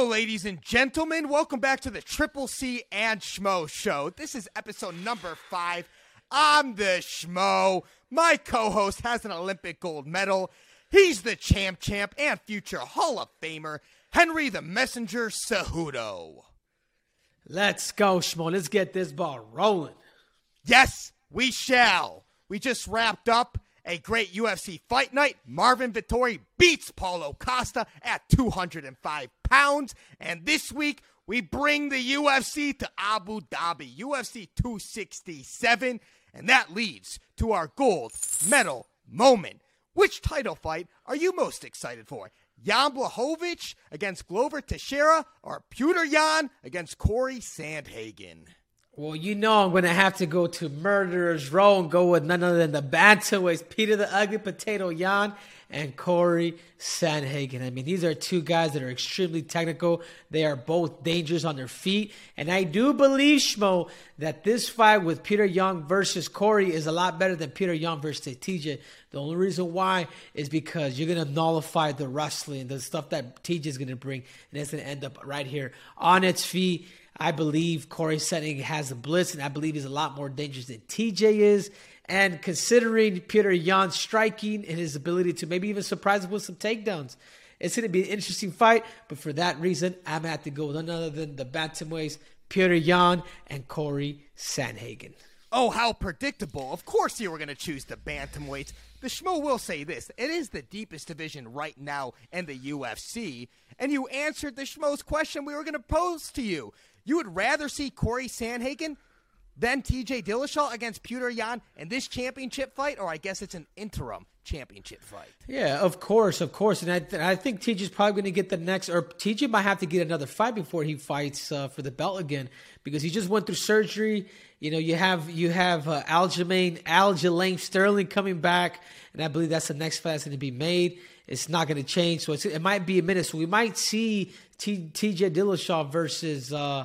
Hello, ladies and gentlemen. Welcome back to the Triple C and Schmo Show. This is episode number five. I'm the Schmo. My co host has an Olympic gold medal. He's the champ champ and future Hall of Famer, Henry the Messenger Cejudo. Let's go, Schmo. Let's get this ball rolling. Yes, we shall. We just wrapped up a great UFC fight night. Marvin Vittori beats Paulo Costa at 205 pounds. And this week, we bring the UFC to Abu Dhabi, UFC 267. And that leads to our gold medal moment. Which title fight are you most excited for? Jan Blachowicz against Glover Teixeira or Petr Yan against Corey Sandhagen? Well, you know I'm going to have to go to Murderer's Row and go with none other than the bantamweights, Peter the Ugly Potato Yan and Corey Sandhagen. I mean, these are two guys that are extremely technical. They are both dangerous on their feet. And I do believe, Schmo, that this fight with Peter Yan versus Corey is a lot better than Peter Yan versus TJ. The only reason why is because you're going to nullify the wrestling, the stuff that TJ is going to bring, and it's going to end up right here on its feet. I believe Corey Sandhagen has a blitz, and I believe he's a lot more dangerous than TJ is. And considering Peter Yan's striking and his ability to maybe even surprise him with some takedowns, it's going to be an interesting fight. But for that reason, I'm going to have to go with none other than the bantamweights, Peter Yan and Corey Sandhagen. Oh, how predictable. Of course you were going to choose the bantamweights. The Schmo will say this. It is the deepest division right now in the UFC. And you answered the Schmo's question we were going to pose to you. You would rather see Corey Sandhagen than TJ Dillashaw against Petr Yan in this championship fight, or I guess it's an interim championship fight. Yeah, of course, of course, and I, I think TJ's probably going to get the next, or TJ might have to get another fight before he fights uh, for the belt again because he just went through surgery. You know, you have you have uh, Aljamain Aljamain Sterling coming back, and I believe that's the next fight that's going to be made. It's not going to change, so it might be a minute. So we might see TJ Dillashaw versus. Uh,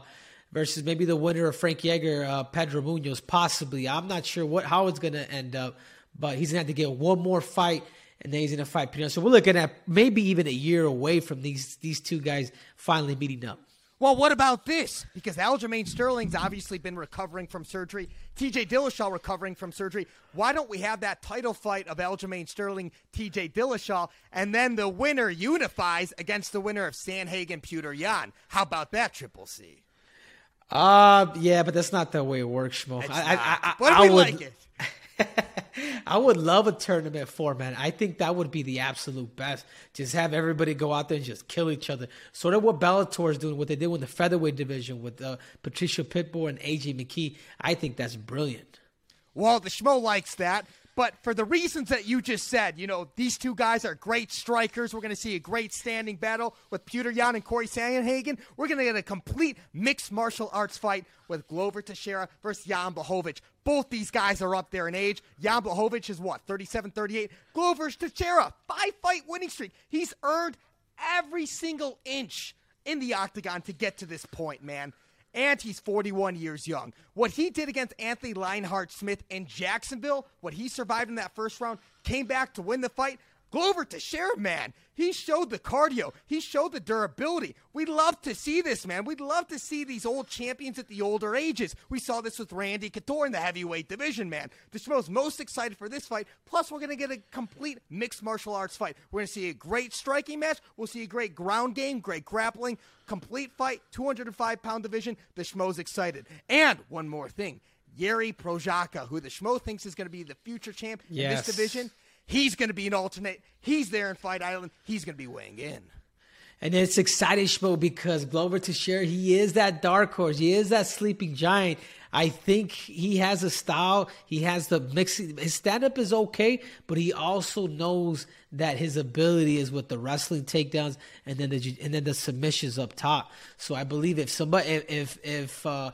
versus maybe the winner of Frankie Edgar, uh, Pedro Munhoz, possibly. I'm not sure what how it's to end up, but he's to have to get one more fight, and then he's to fight Pino. So we're looking at maybe even a year away from these these two guys finally meeting up. Well, what about this? Because Aljamain Sterling's obviously been recovering from surgery. TJ Dillashaw recovering from surgery. Why don't we have that title fight of Aljamain Sterling, TJ Dillashaw, and then the winner unifies against the winner of Sandhagen, Petr Yan? How about that, Triple C? Uh, yeah, but that's not the way it works, Schmo. I, I, I, we would, like it? I would love a tournament format. I think that would be the absolute best. Just have everybody go out there and just kill each other. Sort of what Bellator is doing, what they did with the featherweight division with uh, Patricio Pitbull and AJ McKee. I think that's brilliant. Well, the Schmo likes that. But for the reasons that you just said, you know, these two guys are great strikers. We're going to see a great standing battle with Petr Yan and Corey Sandhagen. We're going to get a complete mixed martial arts fight with Glover Teixeira versus Jan Blachowicz. Both these guys are up there in age. Jan Blachowicz is what, 37, 38? Glover Teixeira, five fight winning streak. He's earned every single inch in the octagon to get to this point, man and he's 41 years young. What he did against Anthony Lionheart Smith in Jacksonville, what he survived in that first round, came back to win the fight. Glover Teixeira, man, he showed the cardio. He showed the durability. We'd love to see this, man. We'd love to see these old champions at the older ages. We saw this with Randy Couture in the heavyweight division, man. The show's most excited for this fight. Plus, we're going to get a complete mixed martial arts fight. We're going to see a great striking match. We'll see a great ground game, great grappling, complete fight, 205 pound division. The Schmo's excited. And one more thing. Yuri Prochazka, who the Schmo thinks is going to be the future champ yes. in this division. He's going to be an alternate. He's there in Fight Island. He's going to be weighing in. And it's exciting, Schmo, because Glover Teixeira, he is that dark horse. He is that sleeping giant. I think he has a style. He has the mix. His stand up is okay, but he also knows that his ability is with the wrestling takedowns and then the and then the submissions up top. So I believe if somebody if if, uh,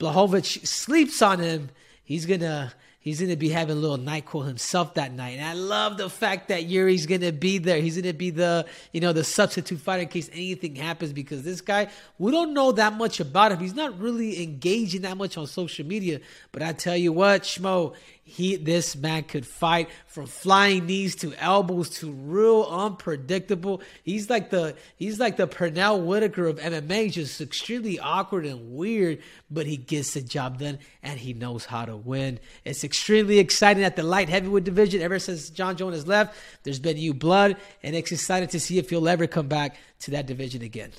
Blachowicz sleeps on him, he's gonna He's going to be having a little night call himself that night. And I love the fact that Yuri's going to be there. He's going to be the, you know, the substitute fighter in case anything happens because this guy, we don't know that much about him. He's not really engaging that much on social media. But I tell you what, Schmo, he this man could fight from flying knees to elbows to real unpredictable. He's like the he's like the Pernell Whitaker of MMA, just extremely awkward and weird, but he gets the job done and he knows how to win. It's extremely exciting at the light heavyweight division. Ever since Jon Jones left, there's been new blood, and it's exciting to see if he'll ever come back to that division again.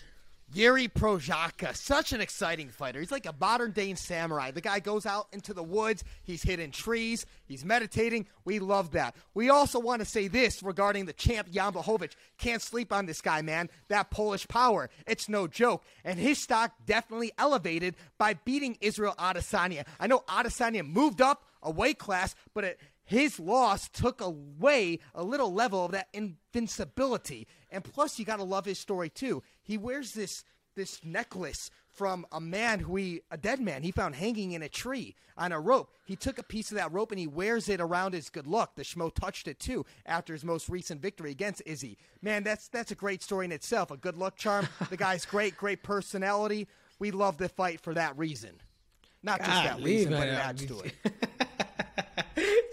Yuri Prochazka, such an exciting fighter. He's like a modern day samurai. The guy goes out into the woods, he's hitting trees, he's meditating. We love that. We also want to say this regarding the champ Jan Blachowicz. Can't sleep on this guy, man. That Polish power. It's no joke. And his stock definitely elevated by beating Israel Adesanya. I know Adesanya moved up a weight class, but it his loss took away a little level of that invincibility. And plus, you got to love his story too. He wears this this necklace from a man who he a dead man he found hanging in a tree on a rope. He took a piece of that rope and he wears it around his good luck. The schmo touched it too after his most recent victory against Izzy. Man, that's that's a great story in itself. A good luck charm. the guy's great, great personality. We love the fight for that reason. Not just God, that reason, but it adds to it.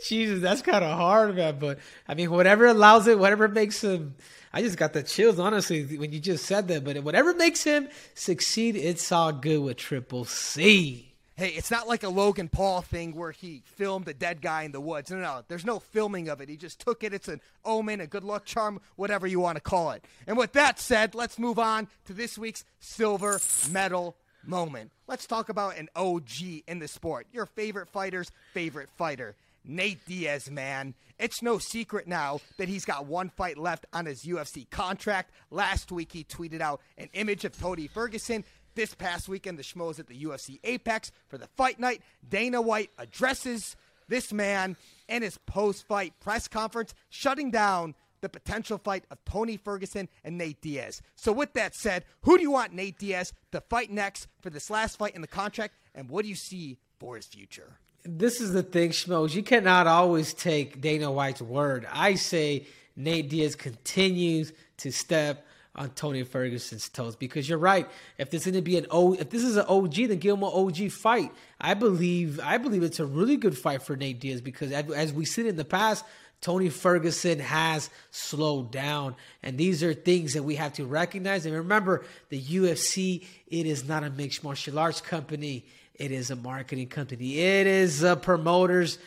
Jesus, that's kind of hard, man. But I mean, whatever allows it, whatever makes him. I just got the chills, honestly, when you just said that. But whatever makes him succeed, it's all good with Triple C. Hey, it's not like a Logan Paul thing where he filmed a dead guy in the woods. No, no, there's no filming of it. He just took it. It's an omen, a good luck charm, whatever you want to call it. And with that said, let's move on to this week's silver medal moment. Let's talk about an OG in the sport. Your favorite fighter's favorite fighter. Nate Diaz, man. It's no secret now that he's got one fight left on his UFC contract. Last week, he tweeted out an image of Tony Ferguson. This past weekend, the schmoes at the UFC Apex for the fight night. Dana White addresses this man in his post fight press conference, shutting down the potential fight of Tony Ferguson and Nate Diaz. So, with that said, who do you want Nate Diaz to fight next for this last fight in the contract, and what do you see for his future? This is the thing, Schmoes. You cannot always take Dana White's word. I say Nate Diaz continues to step on Tony Ferguson's toes because you're right. If this is going to be an O, if this is an OG, give him OG fight. I believe, I believe it's a really good fight for Nate Diaz because as, as we seen in the past, Tony Ferguson has slowed down, and these are things that we have to recognize. And remember, the UFC it is not a mixed martial arts company. It is a marketing company. It is a promoter's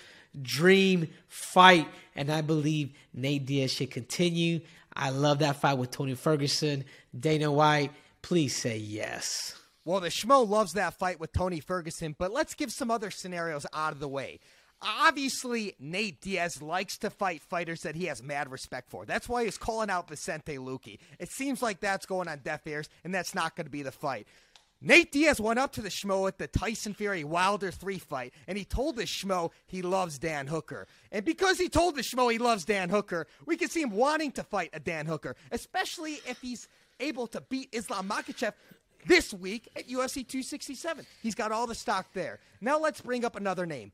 dream fight. And I believe Nate Diaz should continue. I love that fight with Tony Ferguson. Dana White, please say yes. Well, the Schmo loves that fight with Tony Ferguson, but let's give some other scenarios out of the way. Obviously, Nate Diaz likes to fight fighters that he has mad respect for. That's why he's calling out Vicente Luque. It seems like that's going on deaf ears, and that's not going to be the fight. Nate Diaz went up to the Schmo at the Tyson Fury Wilder 3 fight, and he told the Schmo he loves Dan Hooker. And because he told the Schmo he loves Dan Hooker, we can see him wanting to fight a Dan Hooker, especially if he's able to beat Islam Makhachev this week at UFC 267. He's got all the stock there. Now let's bring up another name.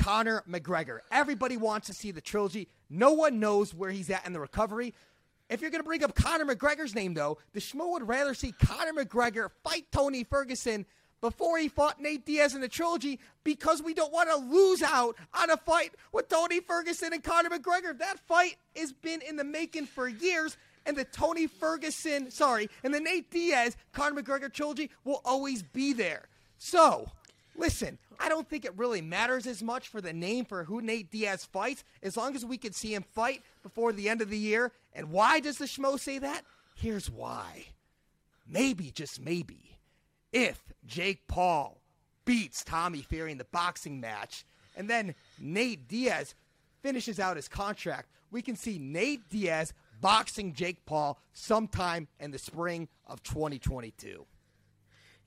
Conor McGregor. Everybody wants to see the trilogy. No one knows where he's at in the recovery. If you're going to bring up Conor McGregor's name, though, the Schmo would rather see Conor McGregor fight Tony Ferguson before he fought Nate Diaz in the trilogy because we don't want to lose out on a fight with Tony Ferguson and Conor McGregor. That fight has been in the making for years, and the Tony Ferguson, sorry, and the Nate Diaz Conor McGregor trilogy will always be there. So, listen, I don't think it really matters as much for the name for who Nate Diaz fights as long as we can see him fight before the end of the year. And why does the Schmo say that? Here's why. Maybe, just maybe, if Jake Paul beats Tommy Fury in the boxing match and then Nate Diaz finishes out his contract, we can see Nate Diaz boxing Jake Paul sometime in the spring of 2022.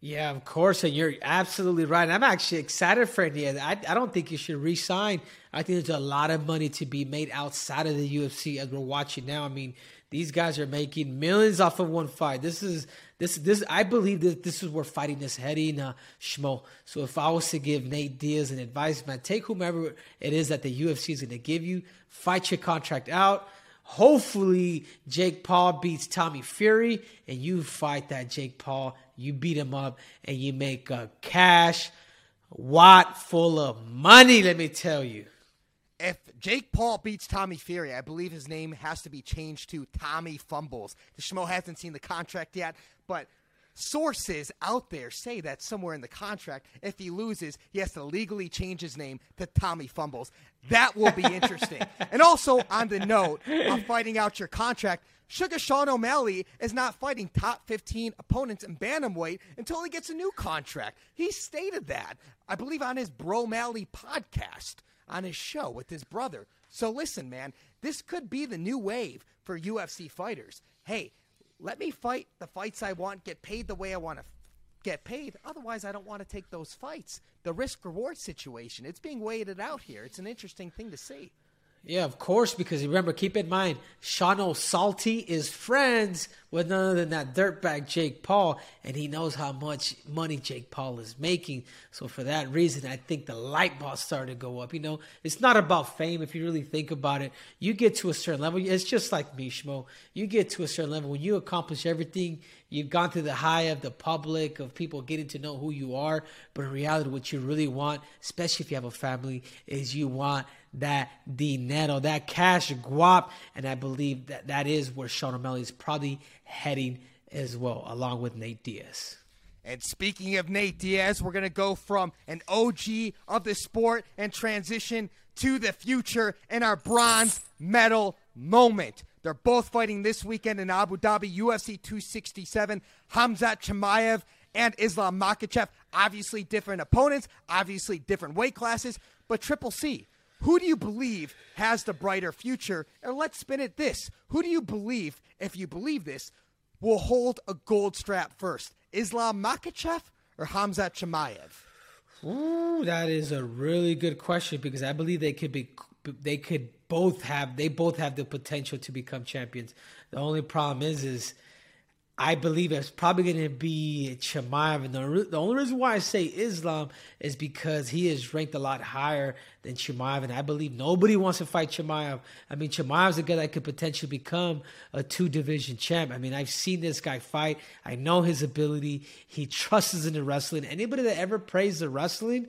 Yeah, of course, and you're absolutely right. I'm actually excited for it. I, I don't think you should resign. I think there's a lot of money to be made outside of the UFC as we're watching now. I mean, These guys are making millions off of one fight. This is this this I believe that this is where fighting is heading, uh, Schmo. So if I was to give Nate Diaz an advice, man, take whomever it is that the UFC is going to give you, fight your contract out. Hopefully, Jake Paul beats Tommy Fury, and you fight that Jake Paul. You beat him up, and you make a cash wad full of money. Let me tell you if Jake Paul beats Tommy Fury, I believe his name has to be changed to Tommy Fumbles. The Schmo hasn't seen the contract yet, but sources out there say that somewhere in the contract, if he loses, he has to legally change his name to Tommy Fumbles. That will be interesting. and also, on the note of fighting out your contract, Sugar Sean O'Malley is not fighting top 15 opponents in Bantamweight until he gets a new contract. He stated that, I believe, on his Bro Malley podcast on his show with his brother. So listen, man, this could be the new wave for UFC fighters. Hey, let me fight the fights I want, get paid the way I want to get paid. Otherwise, I don't want to take those fights. The risk reward situation, it's being weighted out here. It's an interesting thing to see. Yeah, of course, because remember, keep in mind, Sean O'Salty is friends with none other than that dirtbag Jake Paul, and he knows how much money Jake Paul is making. So for that reason, I think the light bulb started to go up. You know, it's not about fame if you really think about it. You get to a certain level, it's just like Mishmo. You get to a certain level when you accomplish everything You've gone through the high of the public, of people getting to know who you are. But in reality, what you really want, especially if you have a family, is you want that dinero, that cash guap. And I believe that that is where Sean O'Malley is probably heading as well, along with Nate Diaz. And speaking of Nate Diaz, we're going to go from an OG of the sport and transition to the future in our bronze medal moment. They're both fighting this weekend in Abu Dhabi, UFC 267. Hamzat Chimaev and Islam Makhachev. Obviously different opponents, obviously different weight classes, but Triple C, who do you believe has the brighter future? And let's spin it this. Who do you believe, if you believe this, will hold a gold strap first? Islam Makhachev or Hamzat Chimaev? Ooh, that is a really good question because I believe they could be they could both have they both have the potential to become champions. The only problem is is I believe it's probably going to be Chimaev. And the, the only reason why I say Islam is because he is ranked a lot higher than Chimaev. And I believe nobody wants to fight Chimaev. I mean, Chimaev's a guy that could potentially become a two division champ. I mean, I've seen this guy fight. I know his ability. He trusts in the wrestling. Anybody that ever praised the wrestling,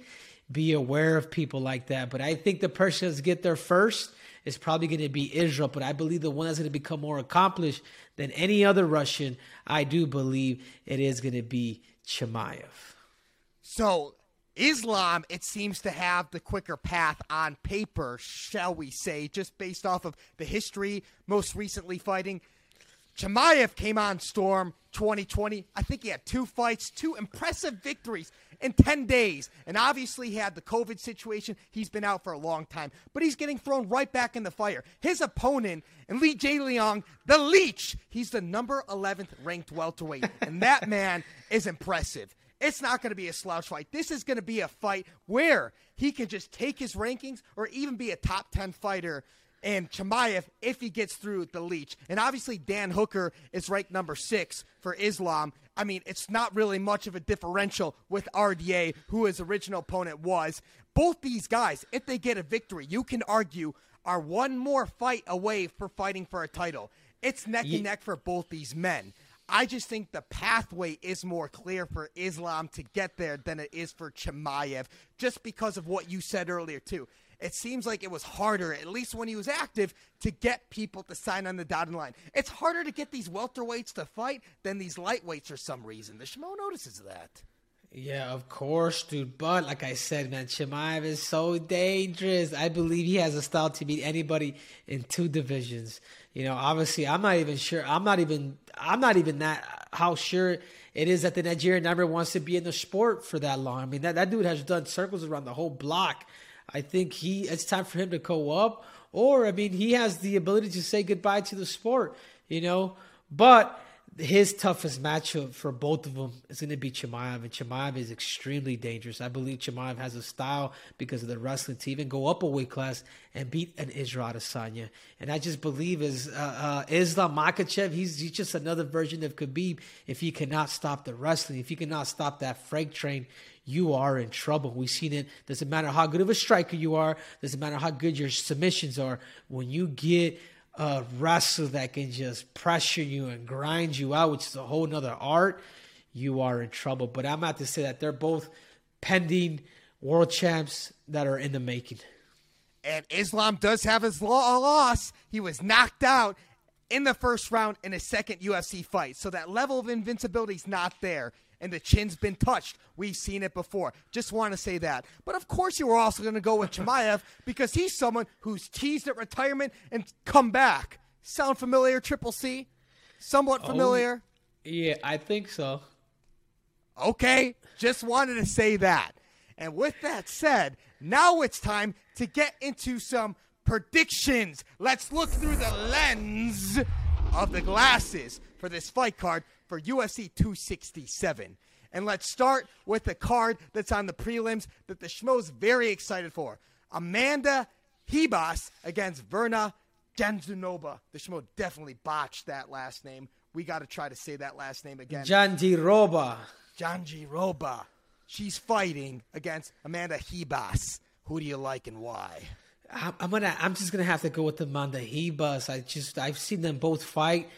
be aware of people like that. But I think the person that's get there first is probably going to be Israel. But I believe the one that's going to become more accomplished than any other Russian, I do believe it is going to be Chimaev. So Islam, it seems to have the quicker path on paper, shall we say, just based off of the history, most recently fighting. Chimaev came on Storm 2020. I think he had two fights, two impressive victories in 10 days. And obviously, he had the COVID situation. He's been out for a long time, but he's getting thrown right back in the fire. His opponent, and Li Leong, the Leech, he's the number 11th ranked welterweight. and that man is impressive. It's not going to be a slouch fight. This is going to be a fight where he can just take his rankings or even be a top 10 fighter and Chimaev if he gets through the leech. And obviously, Dan Hooker is ranked number six for Islam. I mean, it's not really much of a differential with RDA, who his original opponent was. Both these guys, if they get a victory, you can argue are one more fight away for fighting for a title. It's neck and neck for both these men. I just think the pathway is more clear for Islam to get there than it is for Chimaev, just because of what you said earlier, too it seems like it was harder, at least when he was active, to get people to sign on the dotted line. It's harder to get these welterweights to fight than these lightweights for some reason. The Schmo notices that. Yeah, of course, dude. But like I said, man, Chimaev is so dangerous. I believe he has a style to beat anybody in two divisions. You know, obviously, I'm not even sure. I'm not even. I'm not even that how sure it is that the Nigerian never wants to be in the sport for that long. I mean, that that dude has done circles around the whole block I think he it's time for him to go up. Or I mean, he has the ability to say goodbye to the sport, you know. But his toughest matchup for both of them is going to be Chimaev, and Chimaev is extremely dangerous. I believe Chimaev has a style because of the wrestling to even go up a weight class and beat an Israel Adesanya. And I just believe is uh, uh, Islam Makhachev, he's, he's just another version of Khabib. If he cannot stop the wrestling, if he cannot stop that freight train, you are in trouble. We've seen it. Doesn't matter how good of a striker you are. Doesn't matter how good your submissions are. When you get a wrestler that can just pressure you and grind you out, which is a whole nother art, you are in trouble. But I'm about to say that they're both pending world champs that are in the making. And Islam does have his loss. He was knocked out in the first round in a second UFC fight. So that level of invincibility is not there and the chin's been touched. We've seen it before. Just want to say that. But of course, you were also going to go with Chimaev because he's someone who's teased at retirement and come back. Sound familiar, Triple C? Somewhat oh, familiar? Oh, yeah, I think so. Okay, just wanted to say that. And with that said, now it's time to get into some predictions. Let's look through the lens of the glasses for this fight card for UFC 267. And let's start with the card that's on the prelims that the Schmo's very excited for. Amanda Ribas against Virna Jandiroba. The Schmo definitely botched that last name. We got to try to say that last name again. Jandiroba. Jandiroba. She's fighting against Amanda Ribas. Who do you like and why? I'm gonna. I'm just gonna have to go with Amanda Ribas. I just I've seen them both fight.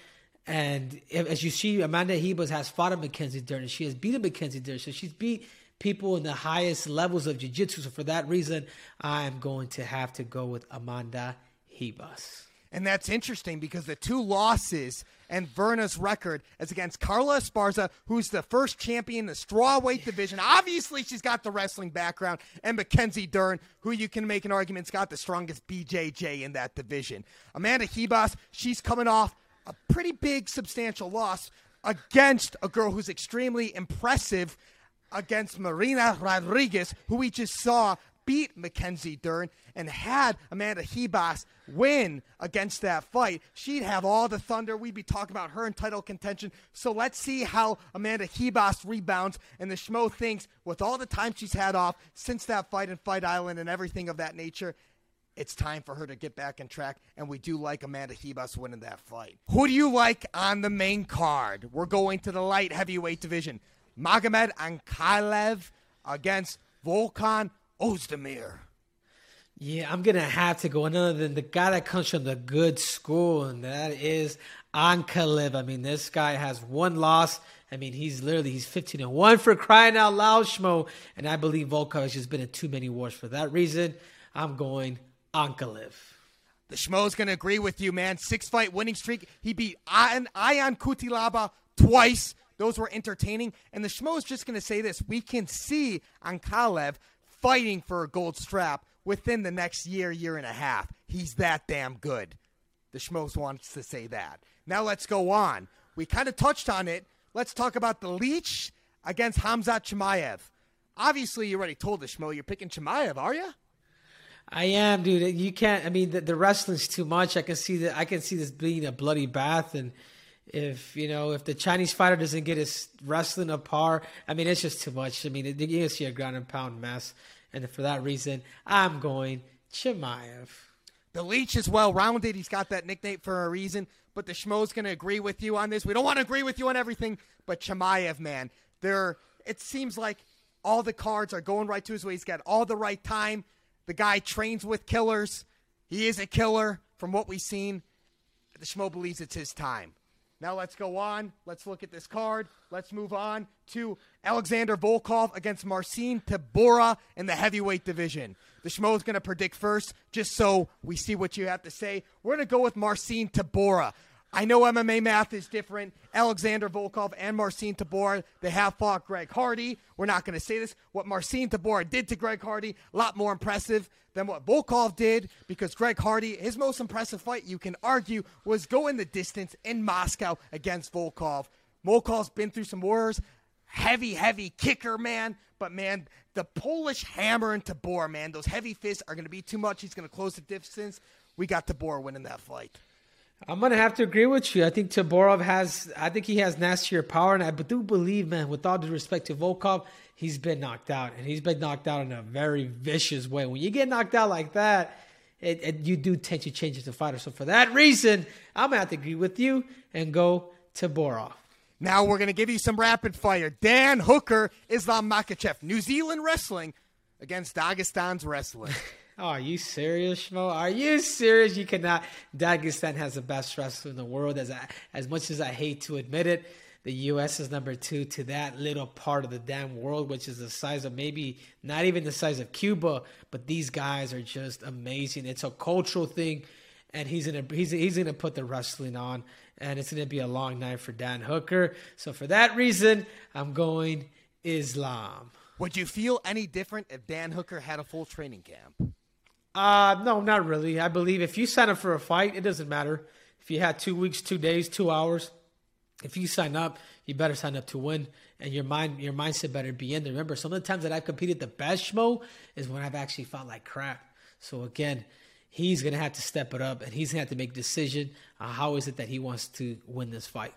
And as you see, Amanda Ribas has fought a Mackenzie Dern, and she has beaten Mackenzie Dern. So she's beat people in the highest levels of jiu-jitsu. So for that reason, I'm going to have to go with Amanda Ribas. And that's interesting because the two losses and Virna's record is against Carla Esparza, who's the first champion in the strawweight division. Obviously, she's got the wrestling background, and Mackenzie Dern, who you can make an argument's got the strongest BJJ in that division. Amanda Ribas, she's coming off a pretty big, substantial loss against a girl who's extremely impressive against Marina Rodriguez, who we just saw beat Mackenzie Dern and had Amanda Ribas win against that fight, she'd have all the thunder. We'd be talking about her in title contention. So let's see how Amanda Ribas rebounds. And the Schmo thinks, with all the time she's had off since that fight in Fight Island and everything of that nature, it's time for her to get back in track, and we do like Amanda Ribas winning that fight. Who do you like on the main card? We're going to the light heavyweight division. Magomed Ankalaev against Volkan Oezdemir. Yeah, I'm gonna have to go another than the guy that comes from the good school, and that is Ankalaev. I mean, this guy has one loss. I mean, he's literally he's 15 and one for crying out loud, Schmo. And I believe Volkov has just been in too many wars for that reason. I'm going Ankalaev. The Schmo's going to agree with you, man. Six fight winning streak. He beat Ion, Ion Cutelaba twice. Those were entertaining. And the Schmo's just going to say this. We can see Ankalaev fighting for a gold strap within the next year, year and a half. He's that damn good. The Schmo's wants to say that. Now let's go on. We kind of touched on it. Let's talk about the Leech against Hamza Chimaev. Obviously, you already told the Schmo you're picking Chimaev, are you? I am, dude. You can't. I mean, the, the wrestling's too much. I can see that. I can see this being a bloody bath, and if you know, if the Chinese fighter doesn't get his wrestling up par, I mean, it's just too much. I mean, you're gonna see a ground and pound mess, and for that reason, I'm going Chimaev. The Leech is well rounded. He's got that nickname for a reason. But the Schmo's to agree with you on this. We don't want to agree with you on everything, but Chimaev, man, there. It seems like all the cards are going right to his way. He's got all the right time. The guy trains with killers. He is a killer from what we've seen. The Schmo believes it's his time. Now let's go on. Let's look at this card. Let's move on to Alexander Volkov against Marcin Tybura in the heavyweight division. The Schmo is going to predict first, just so we see what you have to say. We're going to go with Marcin Tybura. I know MMA math is different. Alexander Volkov and Marcin Tybura, they have fought Greg Hardy. We're not going to say this. What Marcin Tybura did to Greg Hardy, a lot more impressive than what Volkov did because Greg Hardy, his most impressive fight, you can argue, was going the distance in Moscow against Volkov. Volkov's been through some wars. Heavy, heavy kicker, man. But, man, the Polish hammer and Tybura, man, those heavy fists are going to be too much. He's going to close the distance. We got Tybura winning that fight. I'm gonna have to agree with you. I think Taborov has. I think he has nastier power, and I do believe, man, with all due respect to Volkov, he's been knocked out, and he's been knocked out in a very vicious way. When you get knocked out like that, it, it, you do tend to change as a fighter. So for that reason, I'm gonna have to agree with you and go Taborov. Now we're gonna give you some rapid fire. Dan Hooker, Islam Makhachev, New Zealand wrestling against Dagestan's wrestling. Oh, are you serious, Schmo? Are you serious? You cannot. Dagestan has the best wrestler in the world. As I, as much as I hate to admit it, the U.S. is number two to that little part of the damn world, which is the size of maybe not even the size of Cuba. But these guys are just amazing. It's a cultural thing, and he's gonna he's he's gonna put the wrestling on, and it's gonna be a long night for Dan Hooker. So for that reason, I'm going Islam. Would you feel any different if Dan Hooker had a full training camp? Uh, no, not really. I believe if you sign up for a fight, it doesn't matter. If you had two weeks, two days, two hours, if you sign up, you better sign up to win, and your mind, your mindset better be in there. Remember, some of the times that I've competed the best, Schmo, is when I've actually fought like crap. So again, he's gonna have to step it up, and he's gonna have to make a decision on how is it that he wants to win this fight.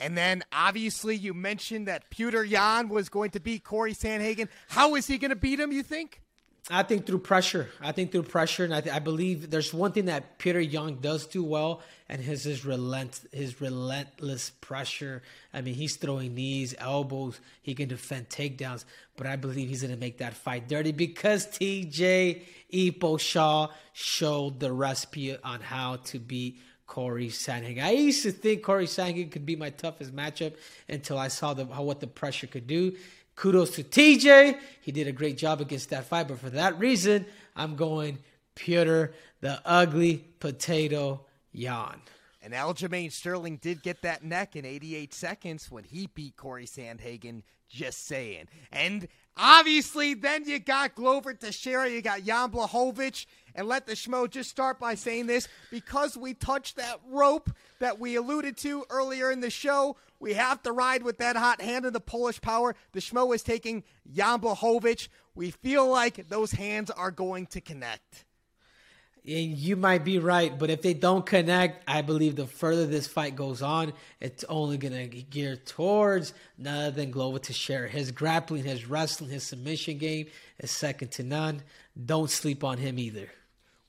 And then obviously you mentioned that Petr Yan was going to beat Corey Sandhagen. How is he going to beat him? You think? I think through pressure. I think through pressure, and I, th- I believe there's one thing that Peter Young does do well, and his his relent his relentless pressure. I mean, he's throwing knees, elbows. He can defend takedowns, but I believe he's going to make that fight dirty because T.J. Dillashaw showed the recipe on how to beat Corey Sandhagen. I used to think Corey Sandhagen could be my toughest matchup until I saw the, how what the pressure could do kudos to TJ. He did a great job against that fight. But for that reason, I'm going Petr, the ugly potato Yan. And Aljamain Sterling did get that neck in 88 seconds when he beat Corey Sandhagen. Just saying. And obviously, then you got Glover Teixeira, you got Jan Blachowicz, and let the schmo just start by saying this because we touched that rope that we alluded to earlier in the show. We have to ride with that hot hand of the Polish power. The Schmo is taking Jan Blachowicz. We feel like those hands are going to connect. And you might be right, but if they don't connect, I believe the further this fight goes on, it's only to gear towards none than Glover Teixeira. His grappling, his wrestling, his submission game is second to none. Don't sleep on him either.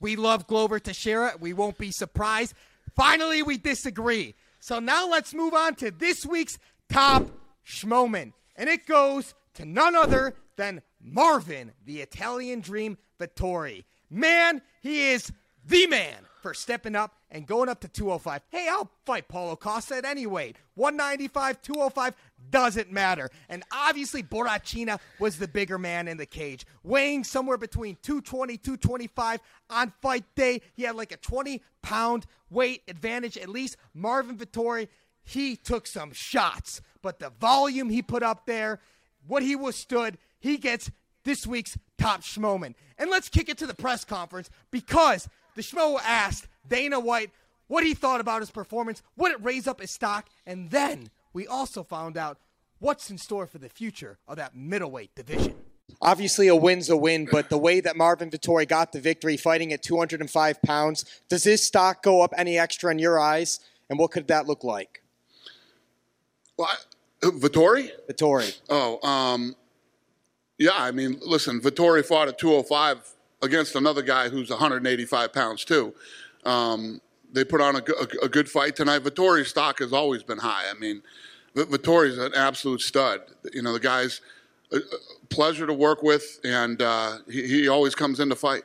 We love Glover Teixeira. We won't be surprised. Finally, we disagree. So now let's move on to this week's top schmoman. And it goes to none other than Marvin, the Italian Dream Vettori. Man, he is the man for stepping up and going up to 205. Hey, I'll fight Paulo Costa at any weight. 195, 205, doesn't matter. And obviously, Borrachinha was the bigger man in the cage, weighing somewhere between 220, 225 on fight day. He had like a 20 pound weight advantage. At least Marvin Vittori, he took some shots, but the volume he put up there, what he withstood, he gets this week's top schmoman. And let's kick it to the press conference because the schmo asked Dana White what he thought about his performance, would it raise up his stock, and then we also found out what's in store for the future of that middleweight division. Obviously, a win's a win, but the way that Marvin Vittori got the victory, fighting at 205 pounds, does his stock go up any extra in your eyes? And what could that look like? Well, I, Vittori? Vettori. Oh, um, yeah. I mean, listen, Vettori fought at 205 against another guy who's 185 pounds too. Um, they put on a, a, a, good fight tonight. Vettori's stock has always been high. I mean, Vettori's an absolute stud. You know, the guy's a pleasure to work with, and uh, he, he always comes in to fight.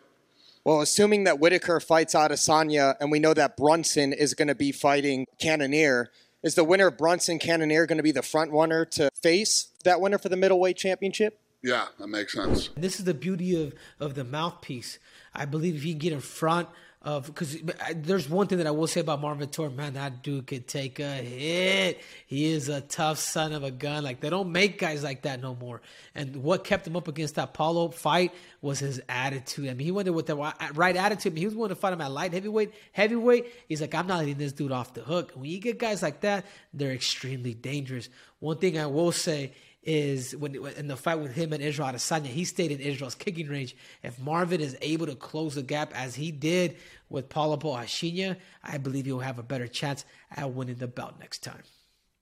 Well, assuming that Whitaker fights Adesanya, and we know that Brunson is going to be fighting Cannonier, is the winner of Brunson Cannonier going to be the front runner to face that winner for the middleweight championship? Yeah, that makes sense. This is the beauty of, of the mouthpiece. I believe if you get in front of because there's one thing that I will say about Marvin Vettori, man, that dude could take a hit. He is a tough son of a gun. Like they don't make guys like that no more. And what kept him up against that Paulo fight was his attitude. I mean, he went there with the right attitude. He was willing to fight him at light heavyweight. Heavyweight, he's like, I'm not letting this dude off the hook. When you get guys like that, they're extremely dangerous. One thing I will say is when in the fight with him and Israel Adesanya, he stayed in Israel's kicking range. If Marvin is able to close the gap as he did with Paulo Borrachinha, I believe he'll have a better chance at winning the belt next time.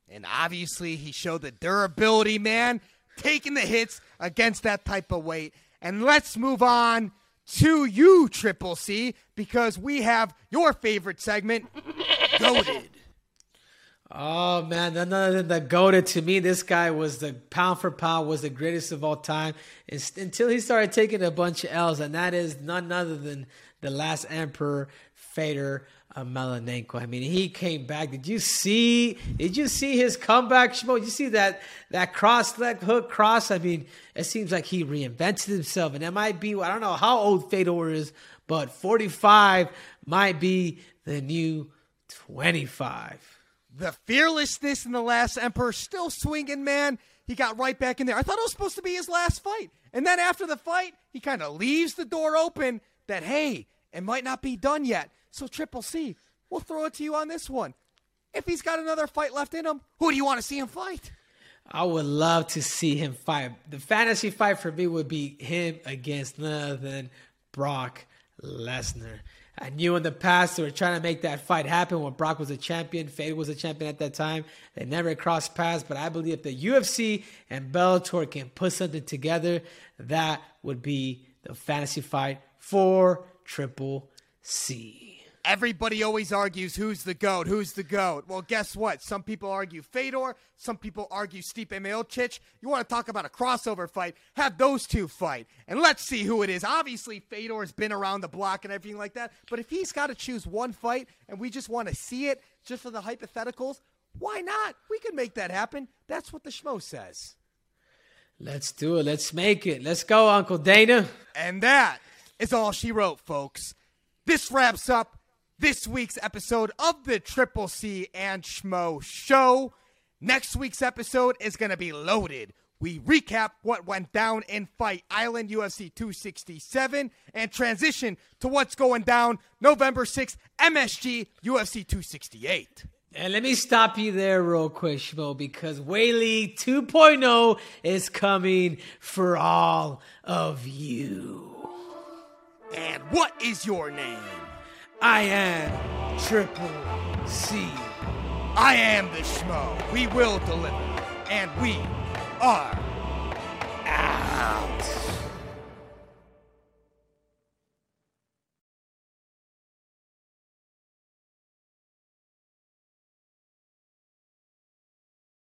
And obviously, he showed the durability, man, taking the hits against that type of weight. And let's move on to you, Triple C, because we have your favorite segment, Goaded. Oh man, none other than the goaded to me. This guy was the pound for pound was the greatest of all time. Until he started taking a bunch of L's, and that is none other than the last emperor, Fedor uh, Emelianenko. I mean, he came back. Did you see? Did you see his comeback, Shmo? Did you see that that cross leg hook cross? I mean, it seems like he reinvented himself, and it might be. I don't know how old Fedor is, but forty five might be the new twenty five. The fearlessness in the last Emperor still swinging, man. He got right back in there. I thought it was supposed to be his last fight. And then after the fight, he kind of leaves the door open that, hey, it might not be done yet. So, Triple C, we'll throw it to you on this one. If he's got another fight left in him, who do you want to see him fight? I would love to see him fight. The fantasy fight for me would be him against none other than Brock Lesnar. I knew in the past they were trying to make that fight happen when Brock was a champion, Fade was a champion at that time. They never crossed paths, but I believe if the UFC and Bellator can put something together, that would be the fantasy fight for Triple C. Everybody always argues who's the GOAT, who's the GOAT. Well, guess what? Some people argue Fedor, some people argue Stipe Miocic. You want to talk about a crossover fight? Have those two fight. And let's see who it is. Obviously, Fedor's been around the block and everything like that, but if he's got to choose one fight and we just want to see it just for the hypotheticals, why not? We can make that happen. That's what the schmo says. Let's do it. Let's make it. Let's go, Uncle Dana. And that is all she wrote, folks. This wraps up this week's episode of the Triple C and Schmo Show. Next week's episode is going to be loaded. We recap what went down in Fight Island UFC 267 and transition to what's going down November 6th, MSG UFC 268. And let me stop you there real quick, Schmo, because Weili 2.0 is coming for all of you. And what is your name? I am Triple C. I am the Schmo. We will deliver. And we are out.